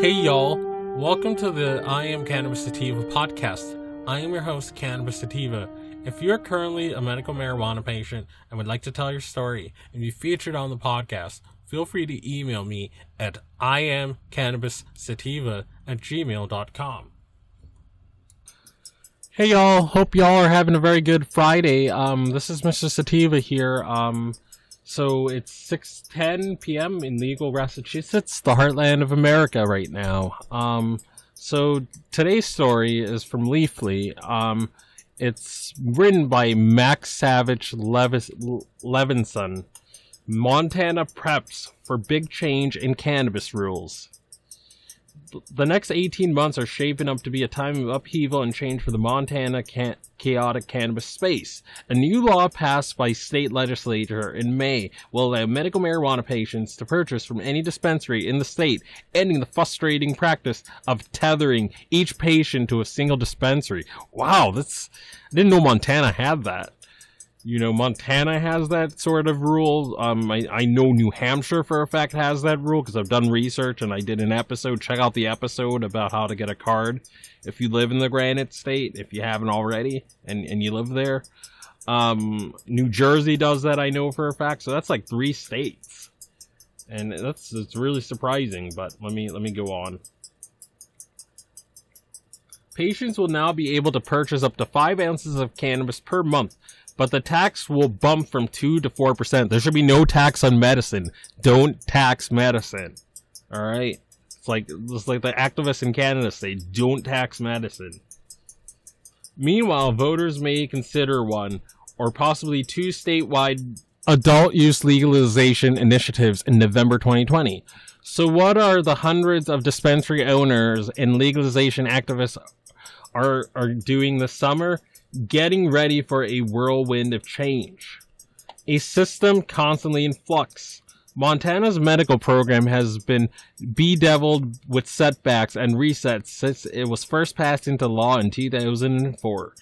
Hey y'all, welcome to the I Am Cannabis Sativa podcast. I am your host, Cannabis Sativa. If you're currently a medical marijuana patient and would like to tell your story and be featured on the podcast, feel free to email me at iamcannabissativa at gmail.com. Hey y'all, hope y'all are having a very good Friday. Um, this is Mr. Sativa here. Um, so it's 6:10 p.m. in legal Massachusetts, the heartland of America right now. Um, so today's story is from Leafly. Um, it's written by Max Savage Levis- Levenson. Montana preps for big change in cannabis rules the next 18 months are shaping up to be a time of upheaval and change for the Montana can- chaotic cannabis space. A new law passed by state legislature in May will allow medical marijuana patients to purchase from any dispensary in the state, ending the frustrating practice of tethering each patient to a single dispensary. Wow, that's I didn't know Montana had that you know, Montana has that sort of rule. Um, I, I know New Hampshire for a fact has that rule because I've done research and I did an episode. Check out the episode about how to get a card if you live in the Granite State, if you haven't already, and, and you live there. Um, New Jersey does that, I know for a fact. So that's like three states, and that's it's really surprising. But let me let me go on. Patients will now be able to purchase up to five ounces of cannabis per month but the tax will bump from 2 to 4%. There should be no tax on medicine. Don't tax medicine. All right? It's like it's like the activists in Canada say, don't tax medicine. Meanwhile, voters may consider one or possibly two statewide adult use legalization initiatives in November 2020. So what are the hundreds of dispensary owners and legalization activists are are doing this summer? Getting ready for a whirlwind of change. A system constantly in flux. Montana's medical program has been bedeviled with setbacks and resets since it was first passed into law in 2004.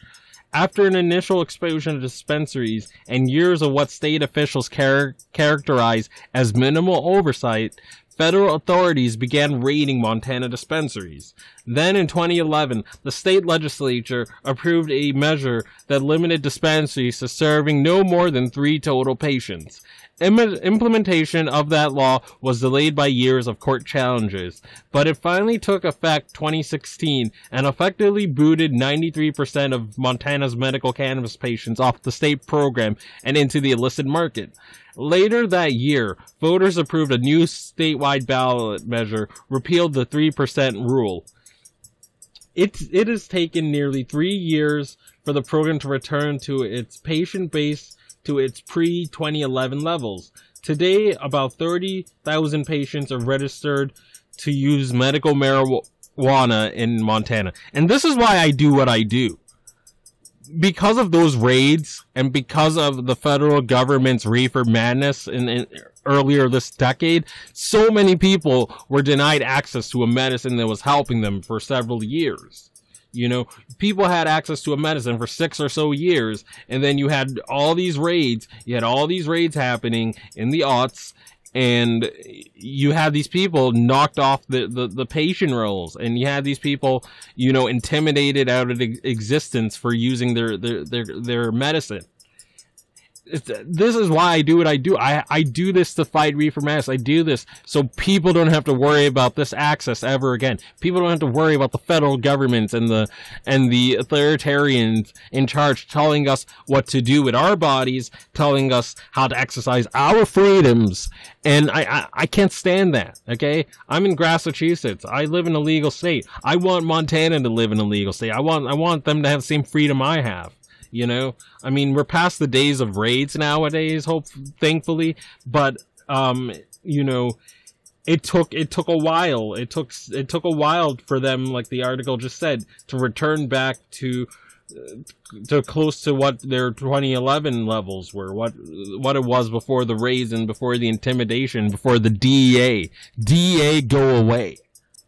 After an initial exposure to dispensaries and years of what state officials char- characterize as minimal oversight, federal authorities began raiding Montana dispensaries. Then in 2011, the state legislature approved a measure that limited dispensaries to serving no more than three total patients. Im- implementation of that law was delayed by years of court challenges, but it finally took effect 2016 and effectively booted 93% of Montana's medical cannabis patients off the state program and into the illicit market. Later that year, voters approved a new statewide ballot measure, repealed the 3% rule. It, it has taken nearly three years for the program to return to its patient base to its pre 2011 levels. Today, about 30,000 patients are registered to use medical marijuana in Montana. And this is why I do what I do because of those raids and because of the federal government's reefer madness in, in, earlier this decade, so many people were denied access to a medicine that was helping them for several years. You know, people had access to a medicine for six or so years, and then you had all these raids. You had all these raids happening in the aughts, and you had these people knocked off the, the, the patient rolls and you had these people you know intimidated out of existence for using their their their, their medicine this is why I do what I do. I, I do this to fight reefer madness. I do this so people don't have to worry about this access ever again. People don't have to worry about the federal governments and the and the authoritarians in charge telling us what to do with our bodies, telling us how to exercise our freedoms. And I, I, I can't stand that. Okay, I'm in Massachusetts. I live in a legal state. I want Montana to live in a legal state. I want I want them to have the same freedom I have. You know, I mean, we're past the days of raids nowadays, hope thankfully, but um, you know, it took it took a while. It took it took a while for them, like the article just said, to return back to uh, to close to what their 2011 levels were, what what it was before the raids and before the intimidation, before the DEA. DEA go away.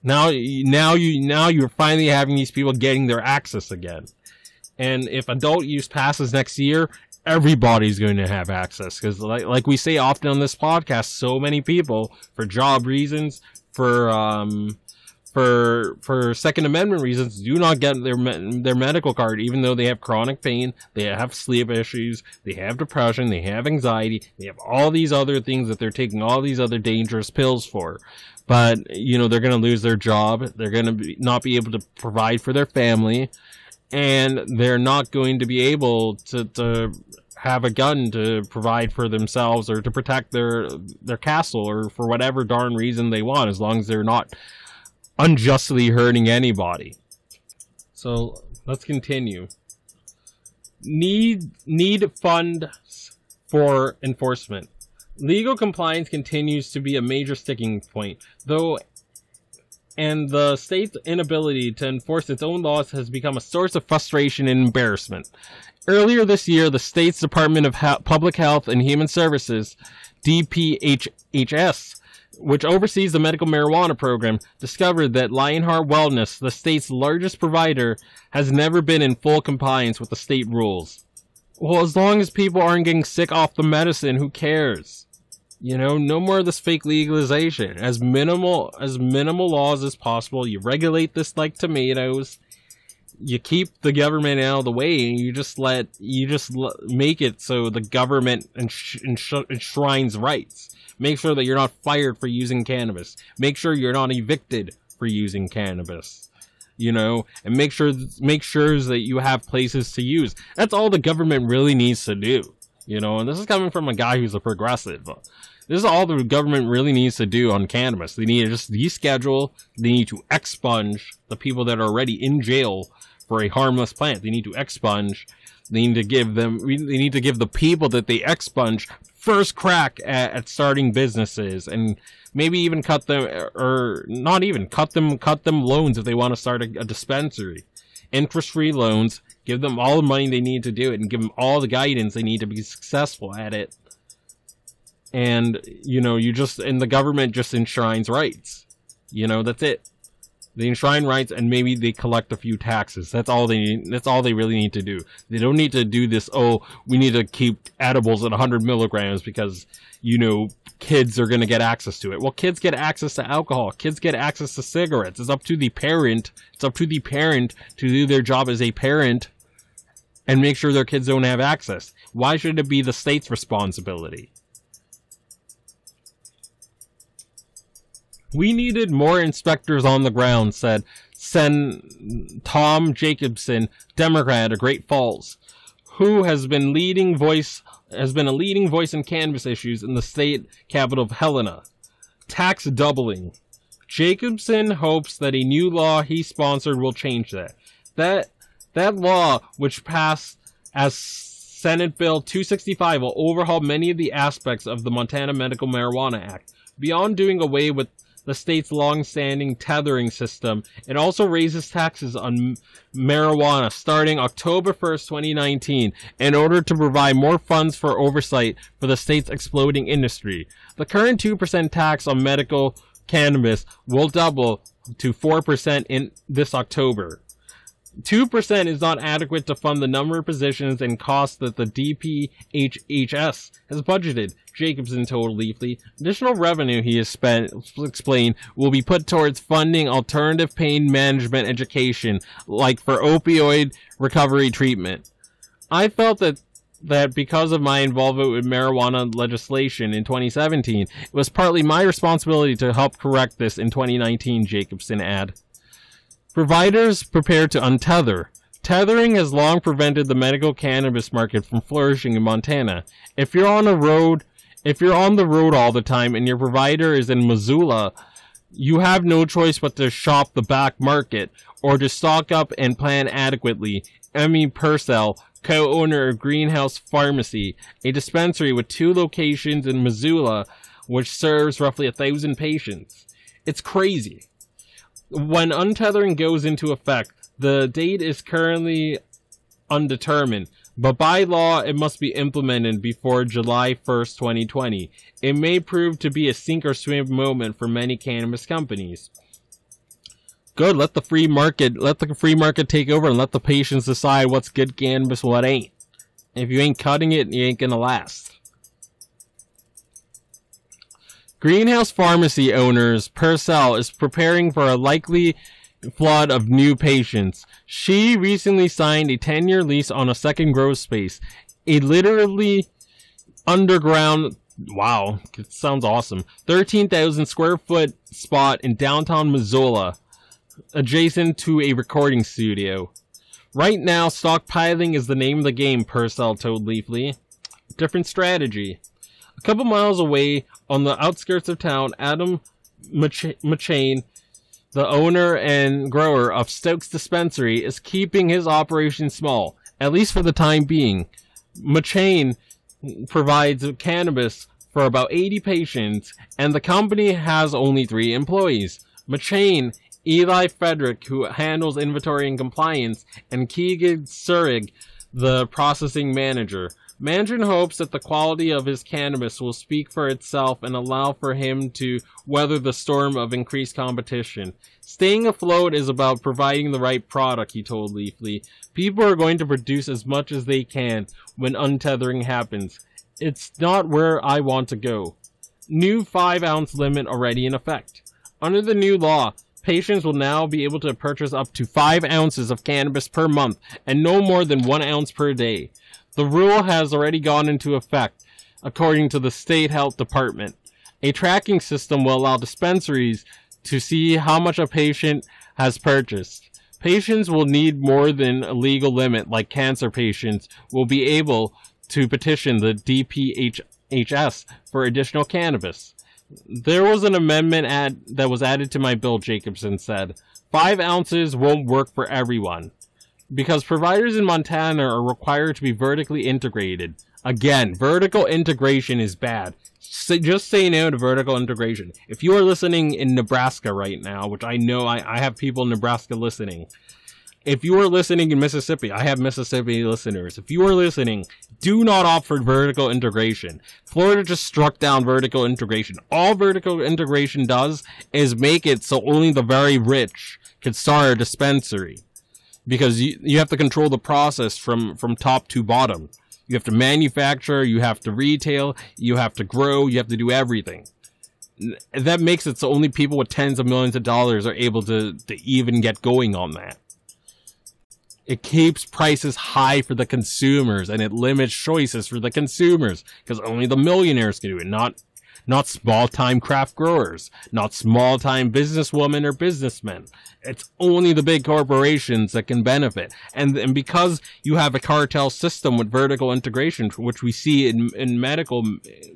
Now, now you now you're finally having these people getting their access again. And if adult use passes next year, everybody's going to have access because, like, like we say often on this podcast, so many people, for job reasons, for um, for for Second Amendment reasons do not get their their medical card, even though they have chronic pain, they have sleep issues, they have depression, they have anxiety, they have all these other things that they're taking all these other dangerous pills for. But you know they're going to lose their job, they're going to not be able to provide for their family, and they're not going to be able to, to have a gun to provide for themselves or to protect their their castle or for whatever darn reason they want, as long as they're not unjustly hurting anybody. So let's continue. Need need funds for enforcement. Legal compliance continues to be a major sticking point, though and the state's inability to enforce its own laws has become a source of frustration and embarrassment. Earlier this year, the state's Department of Public Health and Human Services, DPHHS, which oversees the medical marijuana program, discovered that Lionheart Wellness, the state's largest provider, has never been in full compliance with the state rules. Well, as long as people aren't getting sick off the medicine, who cares? You know, no more of this fake legalization. As minimal as minimal laws as possible. You regulate this like tomatoes. You keep the government out of the way, and you just let you just l- make it so the government ensh- ensh- enshrines rights. Make sure that you're not fired for using cannabis. Make sure you're not evicted for using cannabis. You know, and make sure make sure that you have places to use. That's all the government really needs to do. You know, and this is coming from a guy who's a progressive. This is all the government really needs to do on cannabis. They need to just deschedule. They need to expunge the people that are already in jail for a harmless plant. They need to expunge. They need to give them. They need to give the people that they expunge first crack at, at starting businesses and maybe even cut them or not even cut them cut them loans if they want to start a, a dispensary interest free loans give them all the money they need to do it and give them all the guidance they need to be successful at it and you know you just and the government just enshrines rights you know that's it they enshrine rights and maybe they collect a few taxes. That's all they need. That's all they really need to do. They don't need to do this. Oh, we need to keep edibles at 100 milligrams because you know kids are going to get access to it. Well, kids get access to alcohol. Kids get access to cigarettes. It's up to the parent. It's up to the parent to do their job as a parent and make sure their kids don't have access. Why should it be the state's responsibility? We needed more inspectors on the ground, said Sen Tom Jacobson, Democrat of Great Falls, who has been leading voice has been a leading voice in cannabis issues in the state capital of Helena. Tax doubling. Jacobson hopes that a new law he sponsored will change that. That that law, which passed as Senate Bill 265, will overhaul many of the aspects of the Montana Medical Marijuana Act. Beyond doing away with the state's long-standing tethering system. It also raises taxes on marijuana starting October 1st, 2019 in order to provide more funds for oversight for the state's exploding industry. The current 2% tax on medical cannabis will double to 4% in this October. 2% is not adequate to fund the number of positions and costs that the DPHHS has budgeted, Jacobson told Leafly. Additional revenue, he has spent, explained, will be put towards funding alternative pain management education, like for opioid recovery treatment. I felt that that because of my involvement with marijuana legislation in 2017, it was partly my responsibility to help correct this in 2019, Jacobson added. Providers prepare to untether. Tethering has long prevented the medical cannabis market from flourishing in Montana. If you're on a road, if you're on the road all the time and your provider is in Missoula, you have no choice but to shop the back market or to stock up and plan adequately. Emmy Purcell, co-owner of Greenhouse Pharmacy, a dispensary with two locations in Missoula, which serves roughly a thousand patients. It's crazy when untethering goes into effect, the date is currently undetermined, but by law it must be implemented before July 1st, 2020. It may prove to be a sink or swim moment for many cannabis companies. Good, let the free market let the free market take over and let the patients decide what's good cannabis, what ain't. If you ain't cutting it, you ain't gonna last. Greenhouse pharmacy owners Purcell is preparing for a likely flood of new patients. She recently signed a 10 year lease on a second grow space, a literally underground wow, it sounds awesome. 13,000 square foot spot in downtown Missoula, adjacent to a recording studio. Right now, stockpiling is the name of the game, Purcell told Leafly. Different strategy. A couple miles away, on the outskirts of town, Adam McChain, the owner and grower of Stokes Dispensary, is keeping his operation small, at least for the time being. McChain provides cannabis for about 80 patients, and the company has only three employees. McChain, Eli Frederick, who handles inventory and compliance, and Keegan Surig, the processing manager. Mandarin hopes that the quality of his cannabis will speak for itself and allow for him to weather the storm of increased competition. Staying afloat is about providing the right product, he told Leafly. People are going to produce as much as they can when untethering happens. It's not where I want to go. New 5 ounce limit already in effect. Under the new law, patients will now be able to purchase up to 5 ounces of cannabis per month and no more than 1 ounce per day. The rule has already gone into effect, according to the state health department. A tracking system will allow dispensaries to see how much a patient has purchased. Patients will need more than a legal limit, like cancer patients will be able to petition the DPHS for additional cannabis. There was an amendment ad that was added to my bill, Jacobson said. Five ounces won't work for everyone. Because providers in Montana are required to be vertically integrated. Again, vertical integration is bad. So just say no to vertical integration. If you are listening in Nebraska right now, which I know I, I have people in Nebraska listening, if you are listening in Mississippi, I have Mississippi listeners. If you are listening, do not opt for vertical integration. Florida just struck down vertical integration. All vertical integration does is make it so only the very rich can start a dispensary. Because you, you have to control the process from, from top to bottom. You have to manufacture, you have to retail, you have to grow, you have to do everything. That makes it so only people with tens of millions of dollars are able to, to even get going on that. It keeps prices high for the consumers and it limits choices for the consumers because only the millionaires can do it, not not small time craft growers, not small time businesswomen or businessmen. It's only the big corporations that can benefit. And, and because you have a cartel system with vertical integration, which we see in, in medical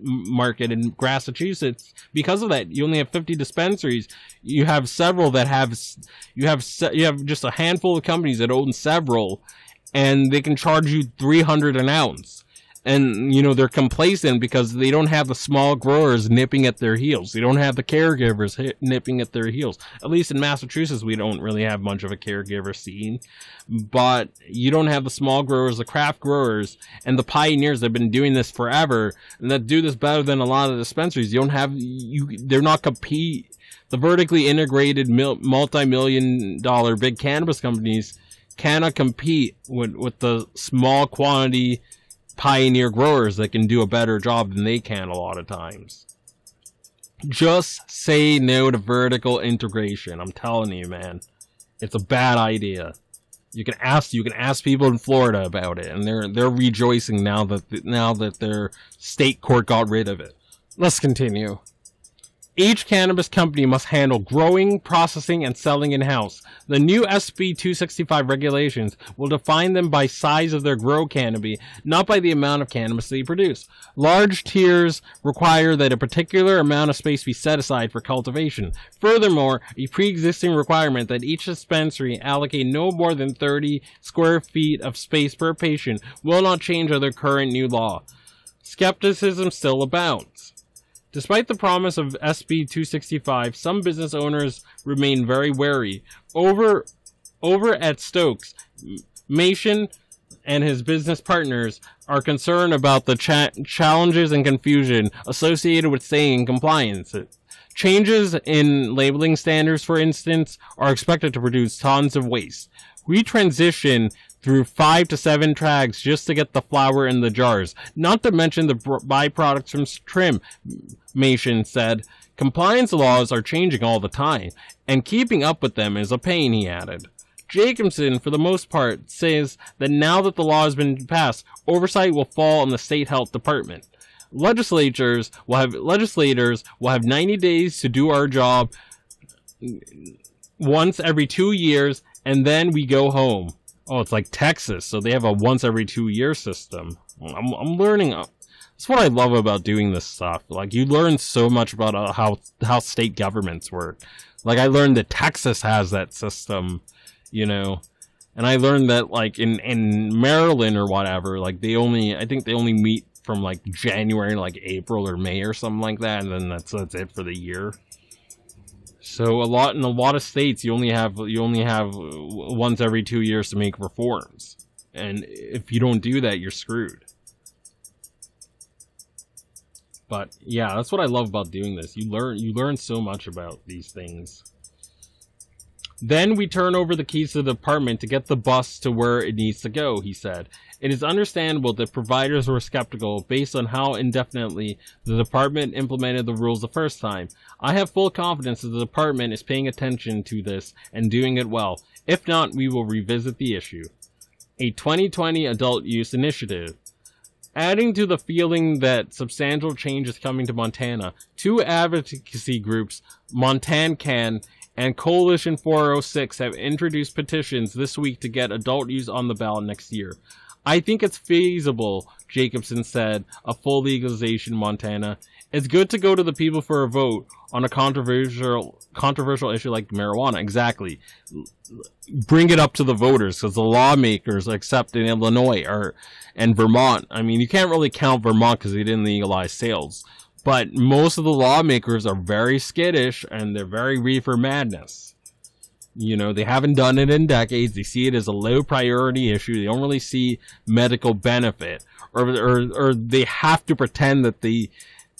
market in Massachusetts, because of that, you only have 50 dispensaries. You have several that have, you have, you have just a handful of companies that own several and they can charge you 300 an ounce and you know they're complacent because they don't have the small growers nipping at their heels. They don't have the caregivers hit, nipping at their heels. At least in Massachusetts, we don't really have much of a caregiver scene. But you don't have the small growers, the craft growers, and the pioneers that have been doing this forever and that do this better than a lot of dispensaries. You don't have you. They're not compete. The vertically integrated multi-million dollar big cannabis companies cannot compete with with the small quantity pioneer growers that can do a better job than they can a lot of times. Just say no to vertical integration. I'm telling you, man. It's a bad idea. You can ask you can ask people in Florida about it, and they're they're rejoicing now that now that their state court got rid of it. Let's continue. Each cannabis company must handle growing, processing, and selling in-house. The new SB 265 regulations will define them by size of their grow canopy, not by the amount of cannabis they produce. Large tiers require that a particular amount of space be set aside for cultivation. Furthermore, a pre-existing requirement that each dispensary allocate no more than 30 square feet of space per patient will not change under current new law. Skepticism still abounds. Despite the promise of SB 265, some business owners remain very wary. Over, over at Stokes, Mason and his business partners are concerned about the cha- challenges and confusion associated with staying in compliance. Changes in labeling standards, for instance, are expected to produce tons of waste. We transition through five to seven tracks just to get the flour in the jars. Not to mention the byproducts from trim. Machen said, compliance laws are changing all the time, and keeping up with them is a pain, he added. Jacobson, for the most part, says that now that the law has been passed, oversight will fall on the state health department. Legislatures will have legislators will have 90 days to do our job once every two years, and then we go home. Oh, it's like Texas, so they have a once every two year system. I'm, I'm learning. That's what I love about doing this stuff. Like you learn so much about uh, how how state governments work. Like I learned that Texas has that system, you know, and I learned that like in in Maryland or whatever, like they only I think they only meet from like January like April or May or something like that, and then that's that's it for the year. So a lot in a lot of states, you only have you only have once every two years to make reforms, and if you don't do that, you're screwed. But yeah, that's what I love about doing this. You learn you learn so much about these things. Then we turn over the keys to the department to get the bus to where it needs to go, he said. It is understandable that providers were skeptical based on how indefinitely the department implemented the rules the first time. I have full confidence that the department is paying attention to this and doing it well. If not, we will revisit the issue. A 2020 adult use initiative. Adding to the feeling that substantial change is coming to Montana, two advocacy groups, MontanCan and Coalition 406, have introduced petitions this week to get adult use on the ballot next year. I think it's feasible, Jacobson said, a full legalization Montana. It's good to go to the people for a vote on a controversial controversial issue like marijuana. Exactly. Bring it up to the voters because the lawmakers, except in Illinois or and Vermont, I mean, you can't really count Vermont because they didn't legalize sales. But most of the lawmakers are very skittish and they're very reefer madness. You know, they haven't done it in decades. They see it as a low priority issue. They don't really see medical benefit, or or or they have to pretend that they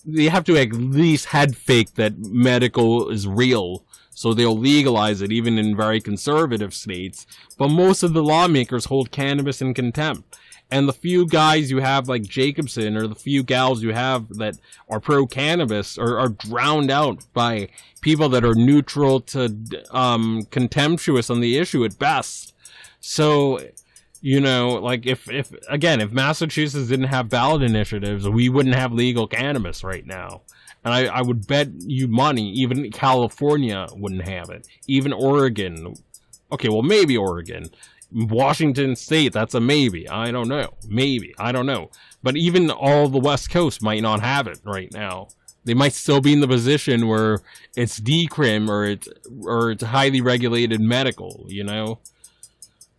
they have to at least head fake that medical is real. So they'll legalize it even in very conservative states. But most of the lawmakers hold cannabis in contempt and the few guys you have like Jacobson or the few gals you have that are pro cannabis are, are drowned out by people that are neutral to um, contemptuous on the issue at best. So, you know, like if if again, if Massachusetts didn't have ballot initiatives, we wouldn't have legal cannabis right now. And I, I would bet you money, even California wouldn't have it. Even Oregon. Okay, well, maybe Oregon. Washington State, that's a maybe. I don't know. Maybe. I don't know. But even all the West Coast might not have it right now. They might still be in the position where it's decrim or it's or it's highly regulated medical, you know.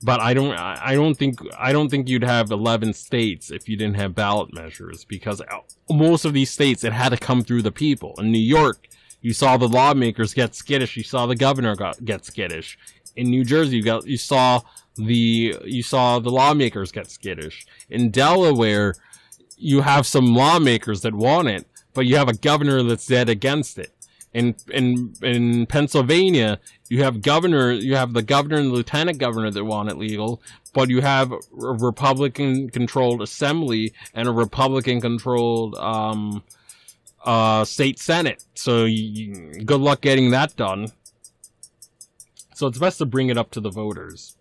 But I don't I don't think I don't think you'd have 11 states if you didn't have ballot measures because uh, most of these states it had to come through the people. In New York, you saw the lawmakers get skittish, you saw the governor got, get skittish. In New Jersey, you got you saw the you saw the lawmakers get skittish. In Delaware, you have some lawmakers that want it, but you have a governor that's dead against it. In in in Pennsylvania, you have governor you have the governor and the lieutenant governor that want it legal, but you have a Republican controlled assembly and a Republican controlled um, uh, state senate. So you, good luck getting that done. So it's best to bring it up to the voters.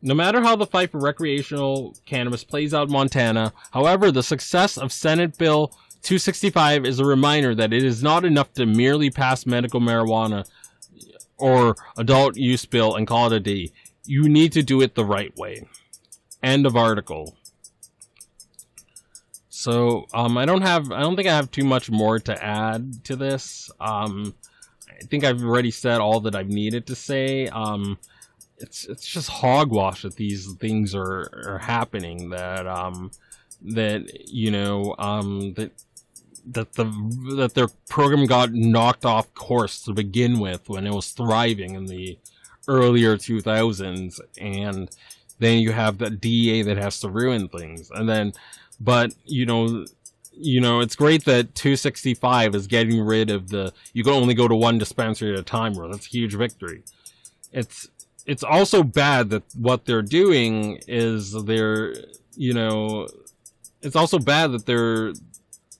No matter how the fight for recreational cannabis plays out in Montana, however, the success of Senate Bill 265 is a reminder that it is not enough to merely pass medical marijuana or adult use bill and call it a day. You need to do it the right way. End of article. So, um, I don't have, I don't think I have too much more to add to this. Um, I think I've already said all that I've needed to say. Um, it's it's just hogwash that these things are are happening that um that you know um that that the that their program got knocked off course to begin with when it was thriving in the earlier 2000s and then you have the DEA that has to ruin things. And then but you know you know it's great that 265 is getting rid of the you can only go to one dispensary at a time where that's a huge victory. It's it's also bad that what they're doing is they're you know it's also bad that they're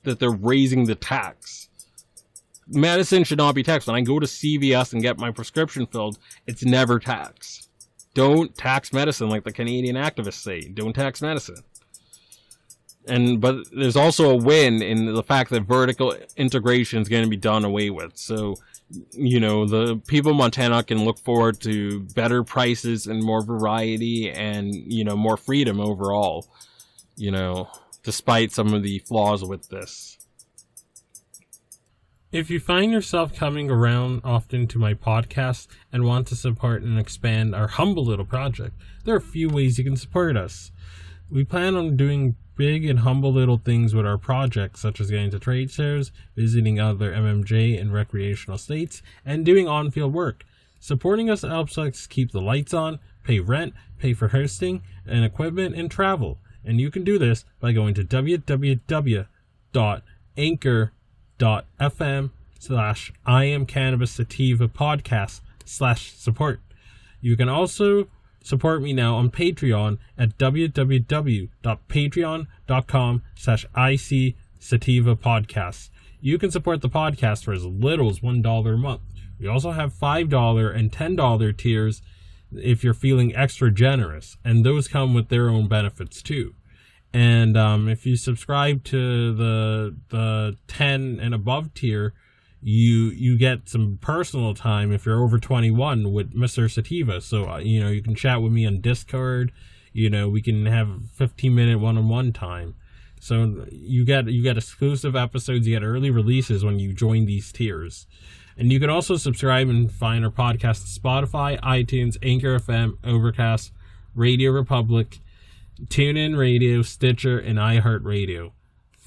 that they're raising the tax. Medicine should not be taxed. When I go to CVS and get my prescription filled, it's never taxed. Don't tax medicine like the Canadian activists say. Don't tax medicine. And but there's also a win in the fact that vertical integration is going to be done away with. So you know, the people of Montana can look forward to better prices and more variety and, you know, more freedom overall, you know, despite some of the flaws with this. If you find yourself coming around often to my podcast and want to support and expand our humble little project, there are a few ways you can support us. We plan on doing big and humble little things with our projects, such as getting to trade shows, visiting other MMJ and recreational states, and doing on field work. Supporting us helps us keep the lights on, pay rent, pay for hosting and equipment, and travel. And you can do this by going to www.anchor.fm slash I am cannabis sativa podcast slash support. You can also support me now on Patreon at www.patreon.com slash IC Sativa Podcast. You can support the podcast for as little as $1 a month. We also have $5 and $10 tiers if you're feeling extra generous, and those come with their own benefits too. And um, if you subscribe to the the 10 and above tier, you you get some personal time if you're over 21 with Mr. Sativa. So uh, you know you can chat with me on Discord. You know we can have 15 minute one on one time. So you get you get exclusive episodes. You get early releases when you join these tiers. And you can also subscribe and find our podcast Spotify, iTunes, Anchor FM, Overcast, Radio Republic, TuneIn Radio, Stitcher, and iHeartRadio